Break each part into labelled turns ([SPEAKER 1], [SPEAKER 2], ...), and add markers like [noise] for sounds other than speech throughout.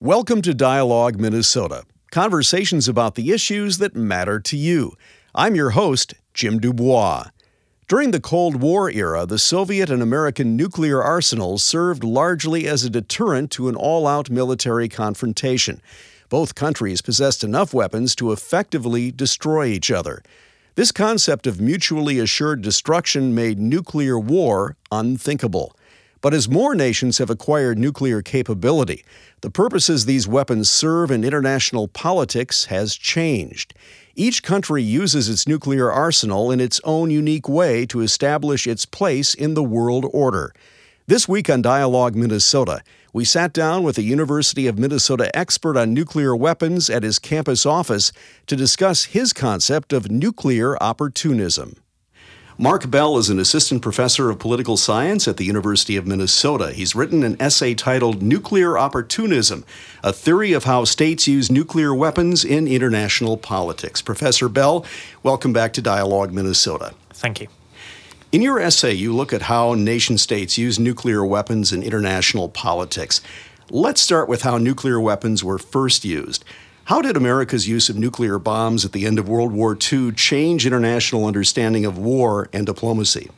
[SPEAKER 1] Welcome to Dialogue Minnesota, conversations about the issues that matter to you. I'm your host, Jim Dubois. During the Cold War era, the Soviet and American nuclear arsenals served largely as a deterrent to an all out military confrontation. Both countries possessed enough weapons to effectively destroy each other. This concept of mutually assured destruction made nuclear war unthinkable. But as more nations have acquired nuclear capability, the purposes these weapons serve in international politics has changed. Each country uses its nuclear arsenal in its own unique way to establish its place in the world order. This week on Dialogue Minnesota, we sat down with a University of Minnesota expert on nuclear weapons at his campus office to discuss his concept of nuclear opportunism. Mark Bell is an assistant professor of political science at the University of Minnesota. He's written an essay titled Nuclear Opportunism A Theory of How States Use Nuclear Weapons in International Politics. Professor Bell, welcome back to Dialogue Minnesota.
[SPEAKER 2] Thank you.
[SPEAKER 1] In your essay, you look at how nation states use nuclear weapons in international politics. Let's start with how nuclear weapons were first used. How did America's use of nuclear bombs at the end of World War II change international understanding of war and diplomacy?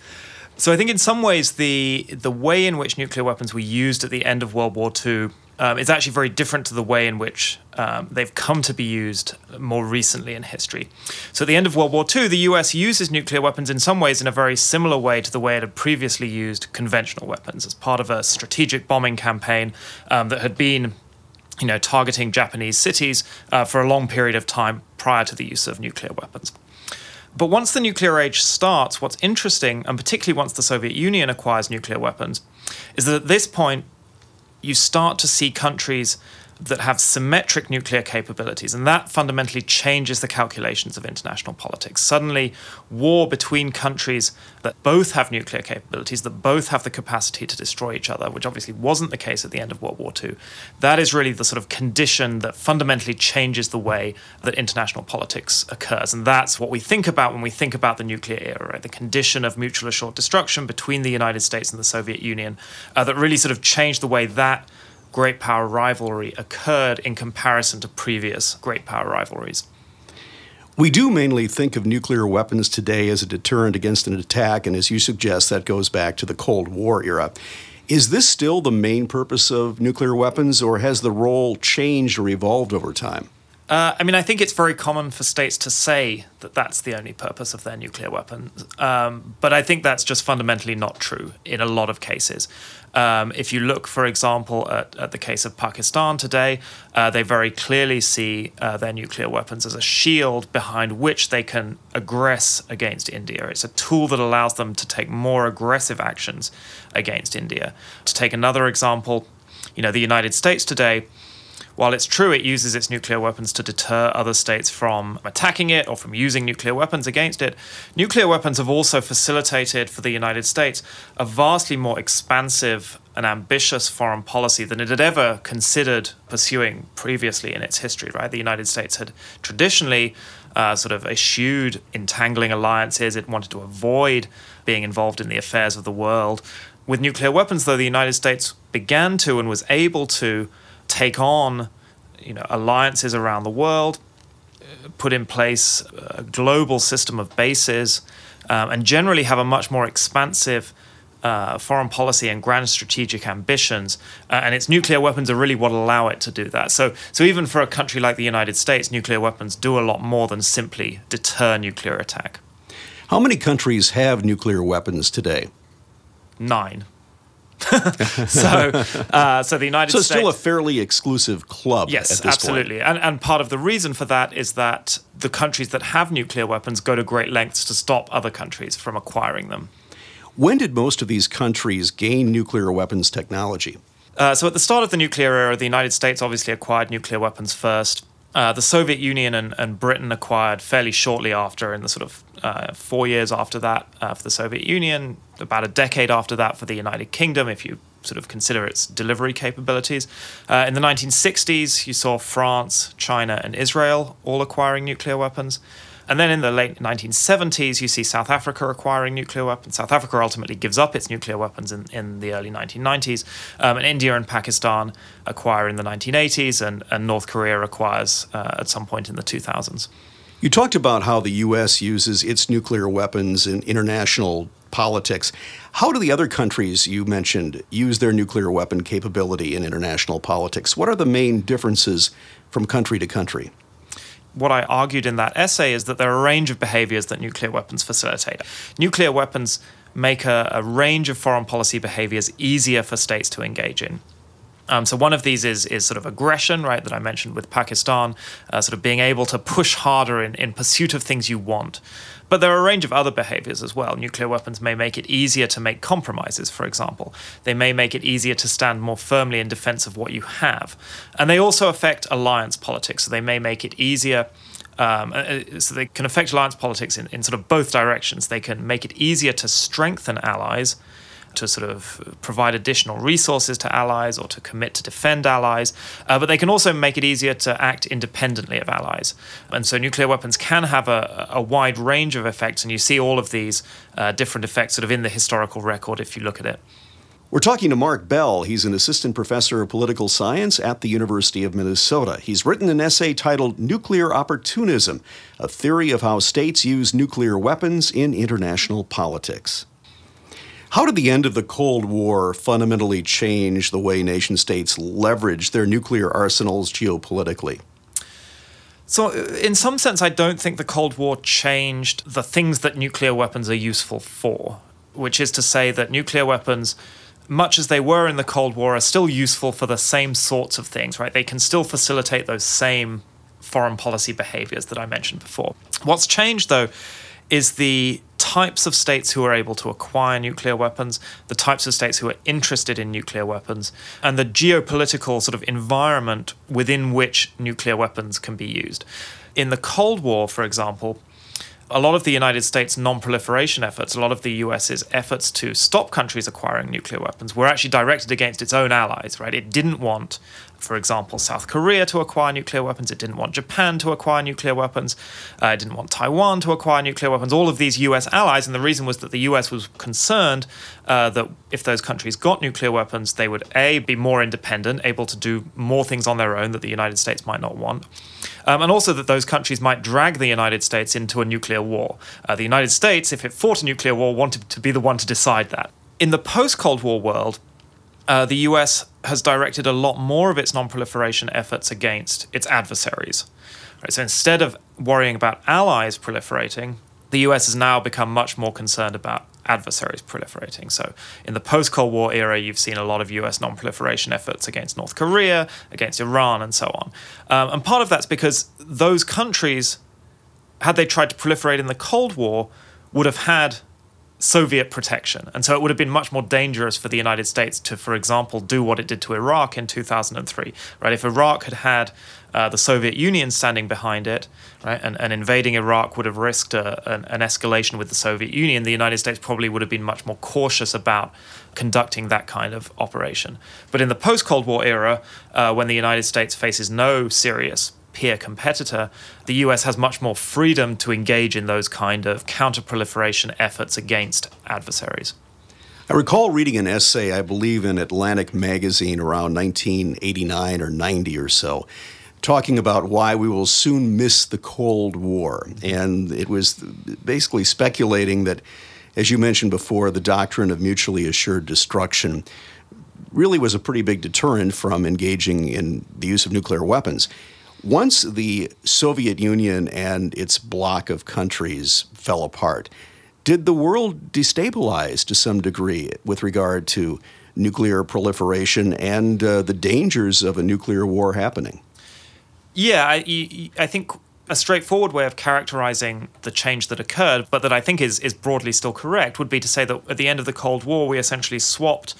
[SPEAKER 2] So I think in some ways the the way in which nuclear weapons were used at the end of World War II um, is actually very different to the way in which um, they've come to be used more recently in history. So at the end of World War II, the US uses nuclear weapons in some ways in a very similar way to the way it had previously used conventional weapons as part of a strategic bombing campaign um, that had been you know, targeting Japanese cities uh, for a long period of time prior to the use of nuclear weapons. But once the nuclear age starts, what's interesting, and particularly once the Soviet Union acquires nuclear weapons, is that at this point, you start to see countries that have symmetric nuclear capabilities, and that fundamentally changes the calculations of international politics. Suddenly, war between countries that both have nuclear capabilities, that both have the capacity to destroy each other, which obviously wasn't the case at the end of World War II, that is really the sort of condition that fundamentally changes the way that international politics occurs. And that's what we think about when we think about the nuclear era, right? the condition of mutual assured destruction between the United States and the Soviet Union uh, that really sort of changed the way that great power rivalry occurred in comparison to previous great power rivalries.
[SPEAKER 1] We do mainly think of nuclear weapons today as a deterrent against an attack, and as you suggest, that goes back to the Cold War era. Is this still the main purpose of nuclear weapons, or has the role changed or evolved over time?
[SPEAKER 2] Uh, I mean, I think it's very common for states to say that that's the only purpose of their nuclear weapons, um, but I think that's just fundamentally not true in a lot of cases. Um, if you look, for example, at, at, the case of Pakistan today, uh, they very clearly see uh, their nuclear weapons as a shield behind which they can aggress against India. It's a tool that allows them to take more aggressive actions against India. To take another example, you know, the United States today while it's true it uses its nuclear weapons to deter other states from attacking it or from using nuclear weapons against it, nuclear weapons have also facilitated for the United States a vastly more expansive and ambitious foreign policy than it had ever considered pursuing previously in its history, right? The United States had traditionally uh, sort of eschewed entangling alliances, it wanted to avoid being involved in the affairs of the world. With nuclear weapons, though, the United States began to and was able to take on you know alliances around the world, put in place a global system of bases, um, and generally have a much more expansive uh, foreign policy and grand strategic ambitions. Uh, and its nuclear weapons are really what allow it to do that. So, so even for a country like the United States, nuclear weapons do a lot more than simply deter nuclear attack.
[SPEAKER 1] How many countries have nuclear weapons today?
[SPEAKER 2] Nine. [laughs] so, uh, so the United
[SPEAKER 1] so
[SPEAKER 2] States.
[SPEAKER 1] So still a fairly exclusive club.
[SPEAKER 2] Yes, absolutely. And, and part of the reason for that is that the countries that have nuclear weapons go to great lengths to stop other countries from acquiring them.
[SPEAKER 1] When did most of these countries gain nuclear weapons technology?
[SPEAKER 2] Uh, so, at the start of the nuclear era, the United States obviously acquired nuclear weapons first. Uh, the Soviet Union and, and, Britain acquired fairly shortly after, in the sort of uh, four years after that uh, for the Soviet Union, about a decade after that for the United Kingdom, if you sort of consider its delivery capabilities. Uh, in the 1960s, you saw France, China, and Israel all acquiring nuclear weapons. And then in the late 1970s, you see South Africa acquiring nuclear weapons. South Africa ultimately gives up its nuclear weapons in, in the early 1990s. Um, and India and Pakistan acquire in the 1980s, and, and North Korea acquires uh, at some point in the 2000s.
[SPEAKER 1] You talked about how the U.S. uses its nuclear weapons in international politics. How do the other countries you mentioned use their nuclear weapon capability in international politics? What are the main differences from country to country?
[SPEAKER 2] What I argued in that essay is that there are a range of behaviors that nuclear weapons facilitate. Nuclear weapons make a, a range of foreign policy behaviors easier for states to engage in. Um, so one of these is is sort of aggression, right, that I mentioned with Pakistan, uh, sort of being able to push harder in, in pursuit of things you want. But there are a range of other behaviors as well. Nuclear weapons may make it easier to make compromises, for example. They may make it easier to stand more firmly in defense of what you have. And they also affect alliance politics. So they may make it easier. Um, uh, uh, so they can affect alliance politics in, in sort of both directions. They can make it easier to strengthen allies to sort of provide additional resources to allies or to commit to defend allies, uh, but they can also make it easier to act independently of allies. And so nuclear weapons can have a, a wide range of effects, and you see all of these uh, different effects sort of in the historical record if you look at it.
[SPEAKER 1] We're talking to Mark Bell. He's an assistant professor of political science at the University of Minnesota. He's written an essay titled Nuclear Opportunism A Theory of How States Use Nuclear Weapons in International Politics. How did the end of the Cold War fundamentally change the way nation states leverage their nuclear arsenals geopolitically?
[SPEAKER 2] So, uh, in some sense, I don't think the Cold War changed the things that nuclear weapons are useful for, which is to say that nuclear weapons, much as they were in the Cold War, are still useful for the same sorts of things, right? They can still facilitate those same foreign policy behaviors that I mentioned before. What's changed, though, is the types of states who are able to acquire nuclear weapons, the types of states who are interested in nuclear weapons, and the geopolitical sort of environment within which nuclear weapons can be used. In the Cold War, for example, a lot of the United States non proliferation efforts, a lot of the US's efforts to stop countries acquiring nuclear weapons were actually directed against its own allies, right? It didn't want for example, South Korea to acquire nuclear weapons. It didn't want Japan to acquire nuclear weapons. Uh, it didn't want Taiwan to acquire nuclear weapons. All of these US allies. And the reason was that the US was concerned uh, that if those countries got nuclear weapons, they would A, be more independent, able to do more things on their own that the United States might not want. Um, and also that those countries might drag the United States into a nuclear war. Uh, the United States, if it fought a nuclear war, wanted to be the one to decide that. In the post Cold War world, uh, the US has directed a lot more of its non-proliferation efforts against its adversaries. Right, so instead of worrying about allies proliferating, the US has now become much more concerned about adversaries proliferating. So, in the post Cold War era, you've seen a lot of US non proliferation efforts against North Korea, against Iran, and so on. Um, and part of that's because those countries, had they tried to proliferate in the Cold War, would have had Soviet protection. And so it would have been much more dangerous for the United States to, for example, do what it did to Iraq in 2003. Right? If Iraq had had uh, the Soviet Union standing behind it, right, and, and invading Iraq would have risked a, an, an, escalation with the Soviet Union, the United States probably would have been much more cautious about conducting that kind of operation. But in the post Cold War era, uh, when the United States faces no serious peer competitor, the US has much more freedom to engage in those kind of counterproliferation efforts against adversaries.
[SPEAKER 1] I recall reading an essay, I believe, in Atlantic Magazine around 1989 or 90 or so, talking about why we will soon miss the Cold War. And it was basically speculating that, as you mentioned before, the doctrine of mutually assured destruction really was a pretty big deterrent from engaging in the use of nuclear weapons. Once the Soviet Union and its bloc of countries fell apart, did the world destabilize to some degree with regard to nuclear proliferation and uh, the dangers of a nuclear war happening?
[SPEAKER 2] Yeah, I, I think a straightforward way of characterizing the change that occurred, but that I think is, is broadly still correct, would be to say that at the end of the Cold War, we essentially swapped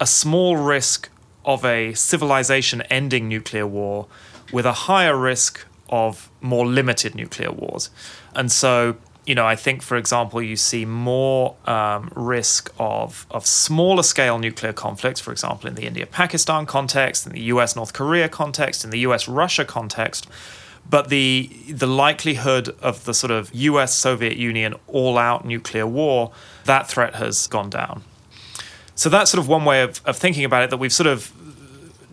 [SPEAKER 2] a small risk of a civilization ending nuclear war with a higher risk of more limited nuclear wars. And so, you know, I think, for example, you see more um, risk of, of smaller scale nuclear conflicts, for example, in the India Pakistan context, in the US North Korea context, in the US Russia context. but the the likelihood of the sort of US Soviet Union all out nuclear war, that threat has gone down. So that's sort of one way of, of thinking about it that we've sort of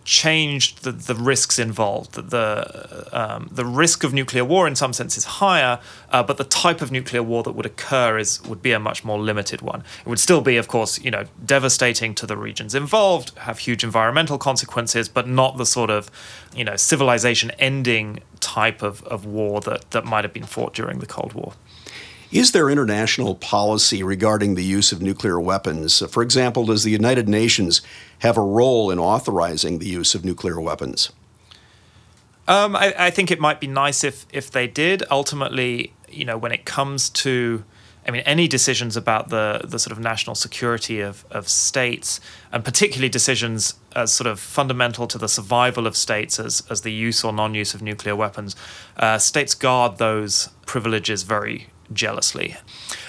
[SPEAKER 2] changed the, the risks involved. The um, the risk of nuclear war, in some sense, is higher, uh, but the type of nuclear war that would occur is would be a much more limited one. It would still be, of course, you know, devastating to the regions involved, have huge environmental consequences, but not the sort of you know civilization-ending type of, of war that that might have been fought during the Cold War.
[SPEAKER 1] Is there international policy regarding the use of nuclear weapons? For example, does the United Nations have a role in authorizing the use of nuclear weapons?
[SPEAKER 2] Um, I, I, think it might be nice if if they did. Ultimately, you know, when it comes to, I mean, any decisions about the the sort of national security of of states, and particularly decisions as sort of fundamental to the survival of states as as the use or non-use of nuclear weapons, uh, states guard those privileges very jealously.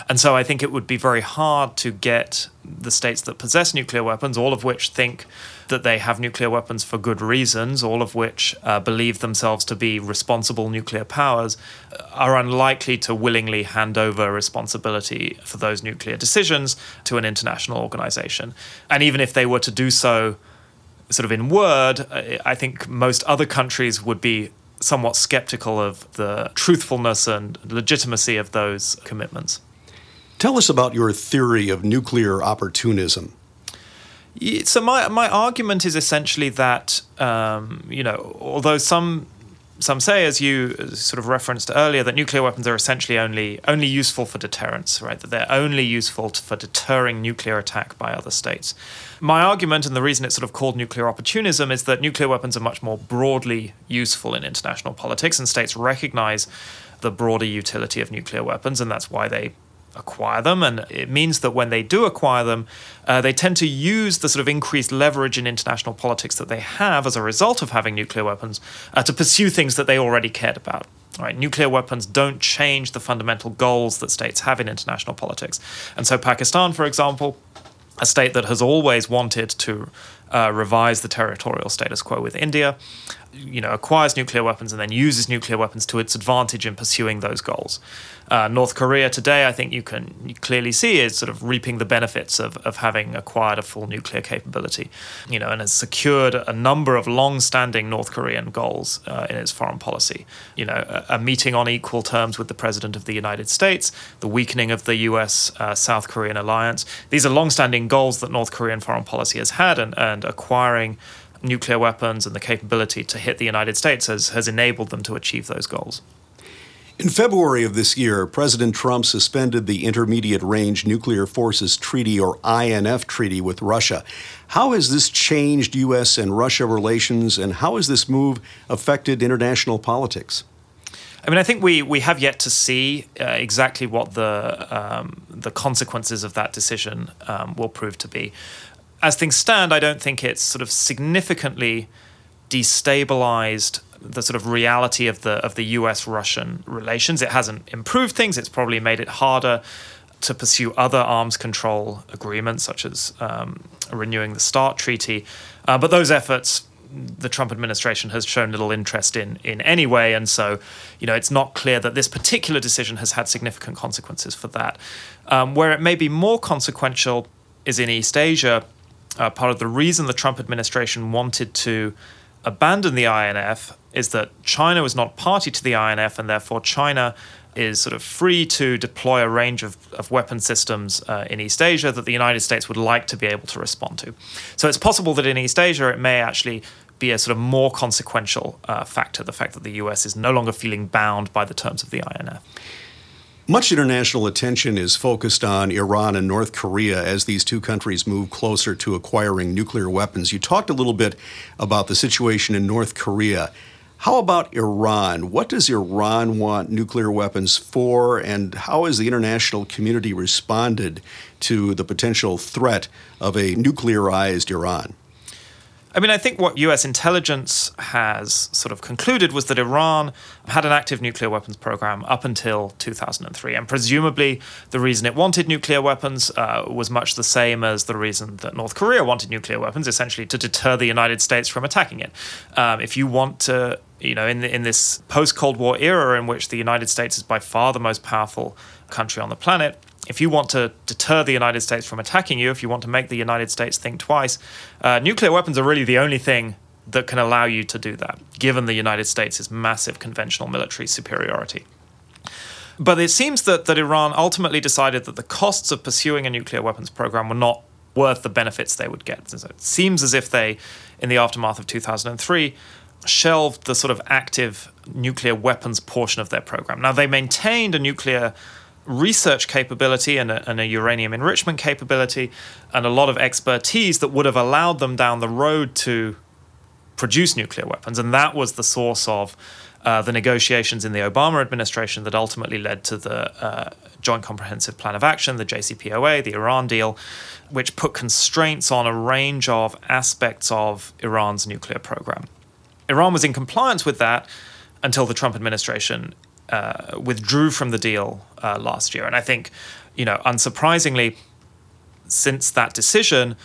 [SPEAKER 2] And so I think it would be very hard to get the states that possess nuclear weapons, all of which think that they have nuclear weapons for good reasons, all of which uh, believe themselves to be responsible nuclear powers, uh, are unlikely to willingly hand over responsibility for those nuclear decisions to an international organization. And even if they were to do so, sort of in word, I think most other countries would be somewhat skeptical of the truthfulness and legitimacy of those commitments.
[SPEAKER 1] Tell us about your theory of nuclear opportunism.
[SPEAKER 2] So my my argument is essentially that um, you know although some some say, as you sort of referenced earlier, that nuclear weapons are essentially only only useful for deterrence, right? That they're only useful to, for deterring nuclear attack by other states. My argument, and the reason it's sort of called nuclear opportunism, is that nuclear weapons are much more broadly useful in international politics, and states recognize the broader utility of nuclear weapons, and that's why they acquire them. And it means that when they do acquire them, uh, they tend to use the sort of increased leverage in international politics that they have as a result of having nuclear weapons uh, to pursue things that they already cared about. Right, nuclear weapons don't change the fundamental goals that states have in international politics. And so, Pakistan, for example, a state that has always wanted to uh, revise the territorial status quo with India, you know, acquires nuclear weapons and then uses nuclear weapons to its advantage in pursuing those goals. Uh, North Korea today, I think you can clearly see is sort of reaping the benefits of, of having acquired a full nuclear capability, you know, and has secured a number of long-standing North Korean goals uh, in its foreign policy. You know, a, a, meeting on equal terms with the President of the United States, the weakening of the U.S.-South uh, Korean alliance. These are long-standing goals that North Korean foreign policy has had, and, and acquiring nuclear weapons and the capability to hit the United States has, has enabled them to achieve those goals.
[SPEAKER 1] In February of this year, President Trump suspended the Intermediate Range Nuclear Forces Treaty, or INF Treaty, with Russia. How has this changed U.S. and Russia relations, and how has this move affected international politics?
[SPEAKER 2] I mean, I think we, we have yet to see uh, exactly what the um, the consequences of that decision um, will prove to be. As things stand, I don't think it's sort of significantly destabilized the sort of reality of the of the U.S. Russian relations. It hasn't improved things. It's probably made it harder to pursue other arms control agreements, such as um, renewing the START treaty. Uh, but those efforts, the Trump administration has shown little interest in in any way, and so you know it's not clear that this particular decision has had significant consequences for that. Um, where it may be more consequential is in East Asia. Uh, part of the reason the Trump administration wanted to abandon the INF is that China was not party to the INF, and therefore China is sort of free to deploy a range of, of weapon systems uh, in East Asia that the United States would like to be able to respond to. So it's possible that in East Asia it may actually be a sort of more consequential uh, factor, the fact that the US is no longer feeling bound by the terms of the INF.
[SPEAKER 1] Much international attention is focused on Iran and North Korea as these two countries move closer to acquiring nuclear weapons. You talked a little bit about the situation in North Korea. How about Iran? What does Iran want nuclear weapons for, and how has the international community responded to the potential threat of a nuclearized Iran?
[SPEAKER 2] I mean, I think what US intelligence has sort of concluded was that Iran had an active nuclear weapons program up until 2003. And presumably, the reason it wanted nuclear weapons uh, was much the same as the reason that North Korea wanted nuclear weapons, essentially to deter the United States from attacking it. Um, if you want to you know, in the, in this post Cold War era in which the United States is by far the most powerful country on the planet, if you want to deter the United States from attacking you, if you want to make the United States think twice, uh, nuclear weapons are really the only thing that can allow you to do that, given the United States' massive conventional military superiority. But it seems that, that Iran ultimately decided that the costs of pursuing a nuclear weapons program were not worth the benefits they would get. So it seems as if they, in the aftermath of 2003, shelved the sort of active nuclear weapons portion of their program. Now, they maintained a nuclear research capability and a, and a, uranium enrichment capability and a lot of expertise that would have allowed them down the road to produce nuclear weapons. And that was the source of uh, the negotiations in the Obama administration that ultimately led to the uh, Joint Comprehensive Plan of Action, the JCPOA, the Iran deal, which put constraints on a range of aspects of Iran's nuclear program. Iran was in compliance with that until the Trump administration uh, withdrew from the deal uh, last year. And I think, you know, unsurprisingly, since that decision,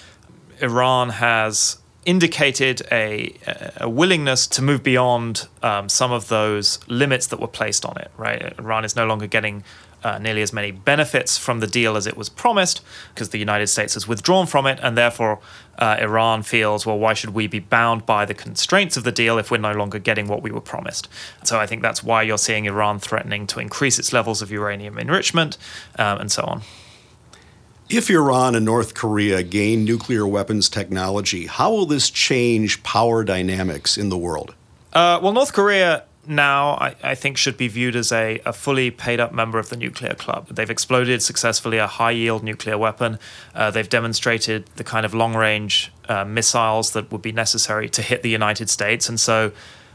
[SPEAKER 2] Iran has indicated a, a willingness to move beyond um, some of those limits that were placed on it. Right, Iran is no longer getting uh, nearly as many benefits from the deal as it was promised because the United States has withdrawn from it, and therefore uh, Iran feels, well, why should we be bound by the constraints of the deal if we're no longer getting what we were promised? So I think that's why you're seeing Iran threatening to increase its levels of uranium enrichment um, and so on.
[SPEAKER 1] If Iran and North Korea gain nuclear weapons technology, how will this change power dynamics in the world?
[SPEAKER 2] Uh, well, North Korea now, I, I, think, should be viewed as a, a, fully paid up member of the nuclear club. They've exploded successfully a high yield nuclear weapon. Uh, they've demonstrated the kind of long range uh, missiles that would be necessary to hit the United States. And so,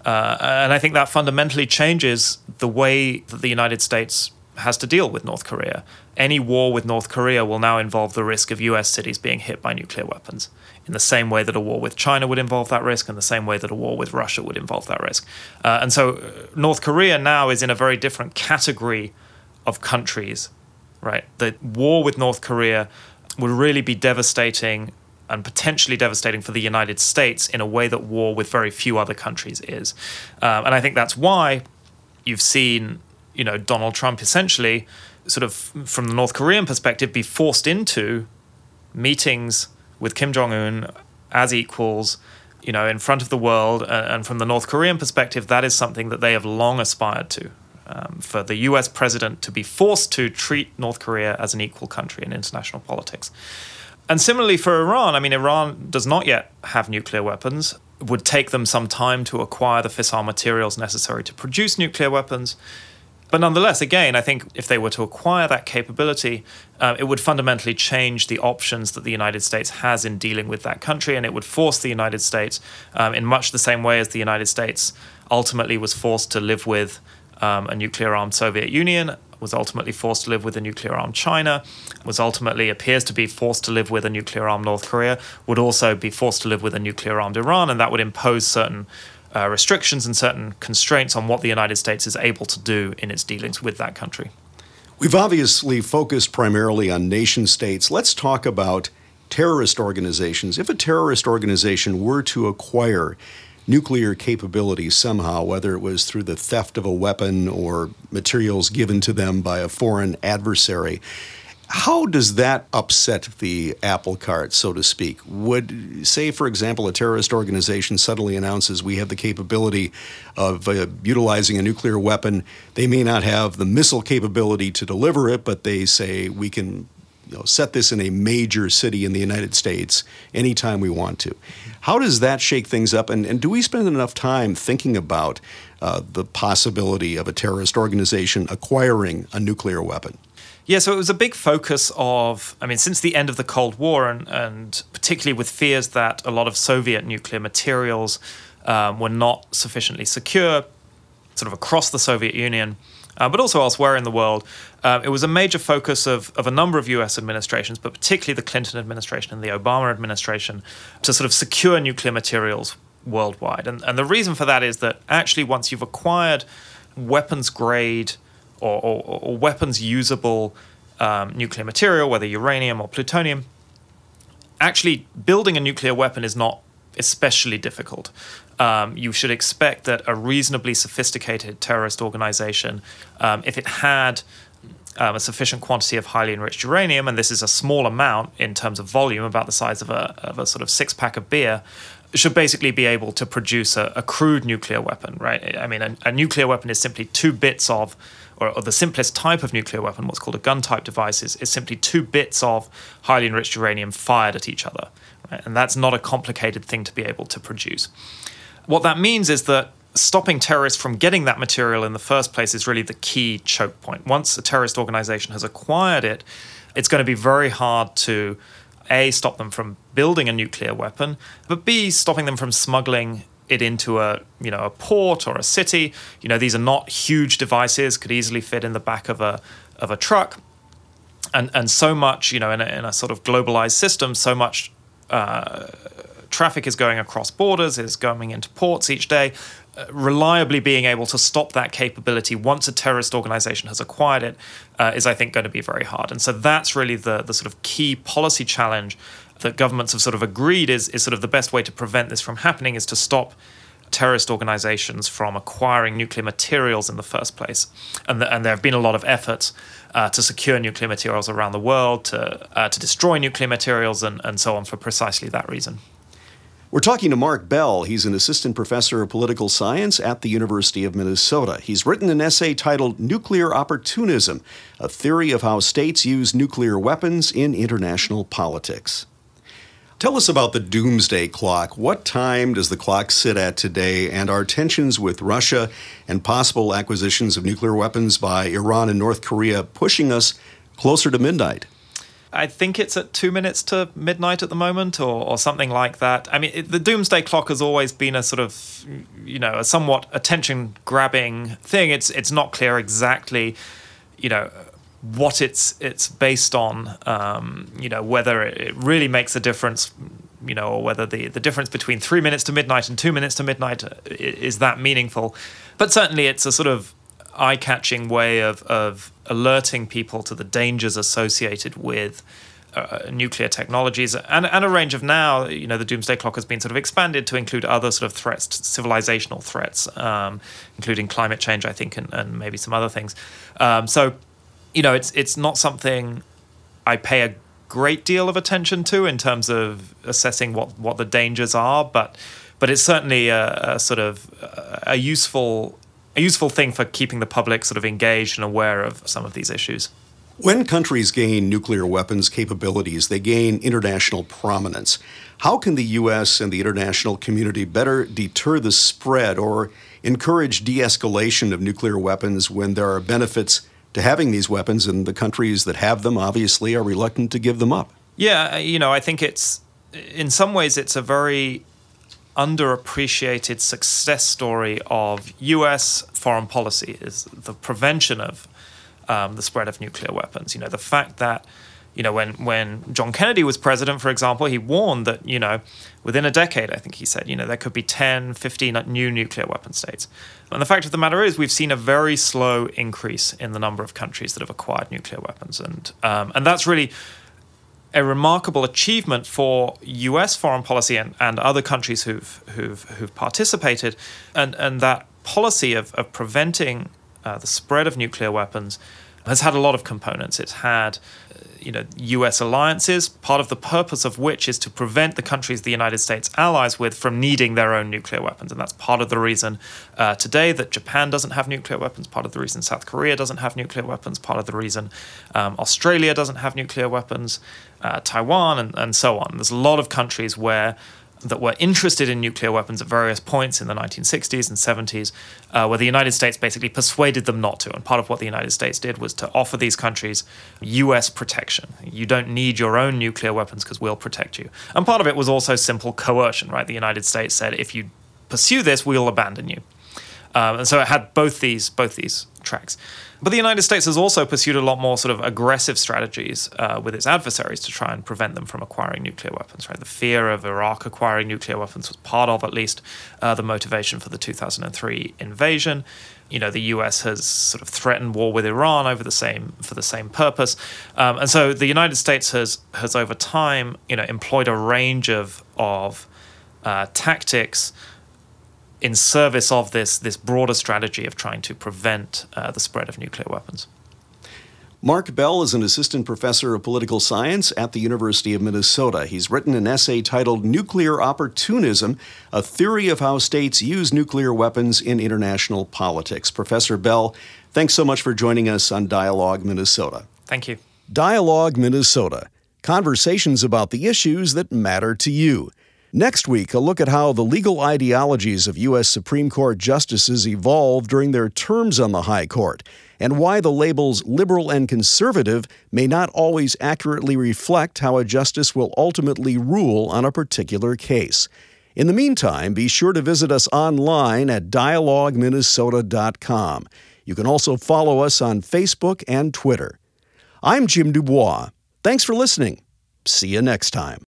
[SPEAKER 2] uh, and I think that fundamentally changes the way that the United States has to deal with North Korea. Any war with North Korea will now involve the risk of US cities being hit by nuclear weapons in the same way that a war with China would involve that risk, and the same way that a war with Russia would involve that risk. Uh, and so uh, North Korea now is in a very different category of countries, right? The war with North Korea would really be devastating and potentially devastating for the United States in a way that war with very few other countries is. Um, and I think that's why you've seen, you know, Donald Trump essentially sort of from the North Korean perspective be forced into meetings with Kim Jong Un as equals, you know, in front of the world. And from the North Korean perspective, that is something that they have long aspired to. Um, for the US president to be forced to treat North Korea as an equal country in international politics. And similarly for Iran, I mean, Iran does not yet have nuclear weapons. It would take them some time to acquire the fissile materials necessary to produce nuclear weapons. But nonetheless, again, I think if they were to acquire that capability, uh, it would fundamentally change the options that the United States has in dealing with that country, and it would force the United States, um, in much the same way as the United States ultimately was forced to live with um, a nuclear armed Soviet Union, was ultimately forced to live with a nuclear armed China, was ultimately appears to be forced to live with a nuclear armed North Korea, would also be forced to live with a nuclear armed Iran, and that would impose certain uh, restrictions and certain constraints on what the United States is able to do in its dealings with that country.
[SPEAKER 1] We've obviously focused primarily on nation states. Let's talk about terrorist organizations. If a terrorist organization were to acquire nuclear capability somehow, whether it was through the theft of a weapon or materials given to them by a foreign adversary, how does that upset the apple cart, so to speak? Would, say, for example, a terrorist organization suddenly announces we have the capability of uh, utilizing a nuclear weapon. They may not have the missile capability to deliver it, but they say we can you know, set this in a major city in the United States anytime we want to. How does that shake things up? And, and do we spend enough time thinking about uh, the possibility of a terrorist organization acquiring a nuclear weapon?
[SPEAKER 2] Yeah, so it was a big focus of, I mean, since the end of the Cold War, and, and particularly with fears that a lot of Soviet nuclear materials um, were not sufficiently secure, sort of across the Soviet Union, uh, but also elsewhere in the world. Uh, it was a major focus of, of a number of US administrations, but particularly the Clinton administration and the Obama administration, to sort of secure nuclear materials worldwide. And, and the reason for that is that actually, once you've acquired weapons grade or, or, or weapons usable um, nuclear material, whether uranium or plutonium, actually building a nuclear weapon is not especially difficult. Um, you should expect that a reasonably sophisticated terrorist organization, um, if it had um, a sufficient quantity of highly enriched uranium, and this is a small amount in terms of volume, about the size of a, of a sort of six pack of beer, should basically be able to produce a, a crude nuclear weapon, right? I mean, a, a, nuclear weapon is simply two bits of, or, or, the simplest type of nuclear weapon, what's called a gun type device, is, is simply two bits of highly enriched uranium fired at each other. Right? And that's not a complicated thing to be able to produce. What that means is that stopping terrorists from getting that material in the first place is really the key choke point. Once a terrorist organization has acquired it, it's going to be very hard to a stop them from building a nuclear weapon, but b stopping them from smuggling it into a you know a port or a city. You know these are not huge devices; could easily fit in the back of a of a truck, and and so much you know in a, in a sort of globalized system, so much. Uh, traffic is going across borders, is going into ports each day reliably being able to stop that capability once a terrorist organization has acquired it uh, is, I think, going to be very hard. And so that's really the, the sort of key policy challenge that governments have sort of agreed is, is sort of the best way to prevent this from happening is to stop terrorist organizations from acquiring nuclear materials in the first place. And, the, and there have been a lot of efforts uh, to secure nuclear materials around the world, to, uh, to destroy nuclear materials, and, and so on for precisely that reason.
[SPEAKER 1] We're talking to Mark Bell. He's an assistant professor of political science at the University of Minnesota. He's written an essay titled Nuclear Opportunism A Theory of How States Use Nuclear Weapons in International Politics. Tell us about the doomsday clock. What time does the clock sit at today, and are tensions with Russia and possible acquisitions of nuclear weapons by Iran and North Korea pushing us closer to midnight?
[SPEAKER 2] I think it's at two minutes to midnight at the moment, or, or something like that. I mean, it, the doomsday clock has always been a sort of, you know, a somewhat attention-grabbing thing. It's it's not clear exactly, you know, what it's it's based on. Um, you know, whether it really makes a difference, you know, or whether the the difference between three minutes to midnight and two minutes to midnight is that meaningful. But certainly, it's a sort of eye-catching way of of alerting people to the dangers associated with uh, nuclear technologies and, and a range of now, you know, the doomsday clock has been sort of expanded to include other sort of threats, civilizational threats, um, including climate change, I think, and, and maybe some other things. Um, so, you know, it's it's not something I pay a great deal of attention to in terms of assessing what what the dangers are, but but it's certainly a, a sort of a useful a useful thing for keeping the public sort of engaged and aware of some of these issues.
[SPEAKER 1] When countries gain nuclear weapons capabilities, they gain international prominence. How can the U.S. and the international community better deter the spread or encourage de escalation of nuclear weapons when there are benefits to having these weapons and the countries that have them obviously are reluctant to give them up?
[SPEAKER 2] Yeah, you know, I think it's in some ways it's a very underappreciated success story of U.S. foreign policy is the prevention of um, the spread of nuclear weapons. You know, the fact that you know when when John Kennedy was president, for example, he warned that you know within a decade, I think he said, you know, there could be 10, 15 new nuclear weapon states. And the fact of the matter is, we've seen a very slow increase in the number of countries that have acquired nuclear weapons, and um, and that's really a remarkable achievement for U.S. foreign policy and, and other countries who've who've who've participated, and and that policy of of preventing uh, the spread of nuclear weapons has had a lot of components. It's had you know, US alliances, part of the purpose of which is to prevent the countries the United States allies with from needing their own nuclear weapons. And that's part of the reason uh, today that Japan doesn't have nuclear weapons, part of the reason South Korea doesn't have nuclear weapons, part of the reason um, Australia doesn't have nuclear weapons, uh, Taiwan, and, and so on. There's a lot of countries where that were interested in nuclear weapons at various points in the 1960s and 70s, uh, where the United States basically persuaded them not to. And part of what the United States did was to offer these countries US protection. You don't need your own nuclear weapons because we'll protect you. And part of it was also simple coercion, right? The United States said, if you pursue this, we'll abandon you. Um, and so it had both these both these tracks. But the United States has also pursued a lot more sort of aggressive strategies uh, with its adversaries to try and prevent them from acquiring nuclear weapons. Right, the fear of Iraq acquiring nuclear weapons was part of, at least, uh, the motivation for the 2003 invasion. You know, the U.S. has sort of threatened war with Iran over the same for the same purpose, um, and so the United States has has over time, you know, employed a range of of uh, tactics in service of this this broader strategy of trying to prevent uh, the spread of nuclear weapons.
[SPEAKER 1] Mark Bell is an assistant professor of political science at the University of Minnesota. He's written an essay titled Nuclear Opportunism A Theory of How States Use Nuclear Weapons in International Politics. Professor Bell, thanks so much for joining us on Dialogue Minnesota.
[SPEAKER 2] Thank you.
[SPEAKER 1] Dialogue Minnesota conversations about the issues that matter to you. Next week, a look at how the legal ideologies of U.S. Supreme Court justices evolved during their terms on the High Court, and why the labels liberal and conservative may not always accurately reflect how a justice will ultimately rule on a particular case. In the meantime, be sure to visit us online at dialogueminnesota.com. You can also follow us on Facebook and Twitter. I'm Jim Dubois. Thanks for listening. See you next time.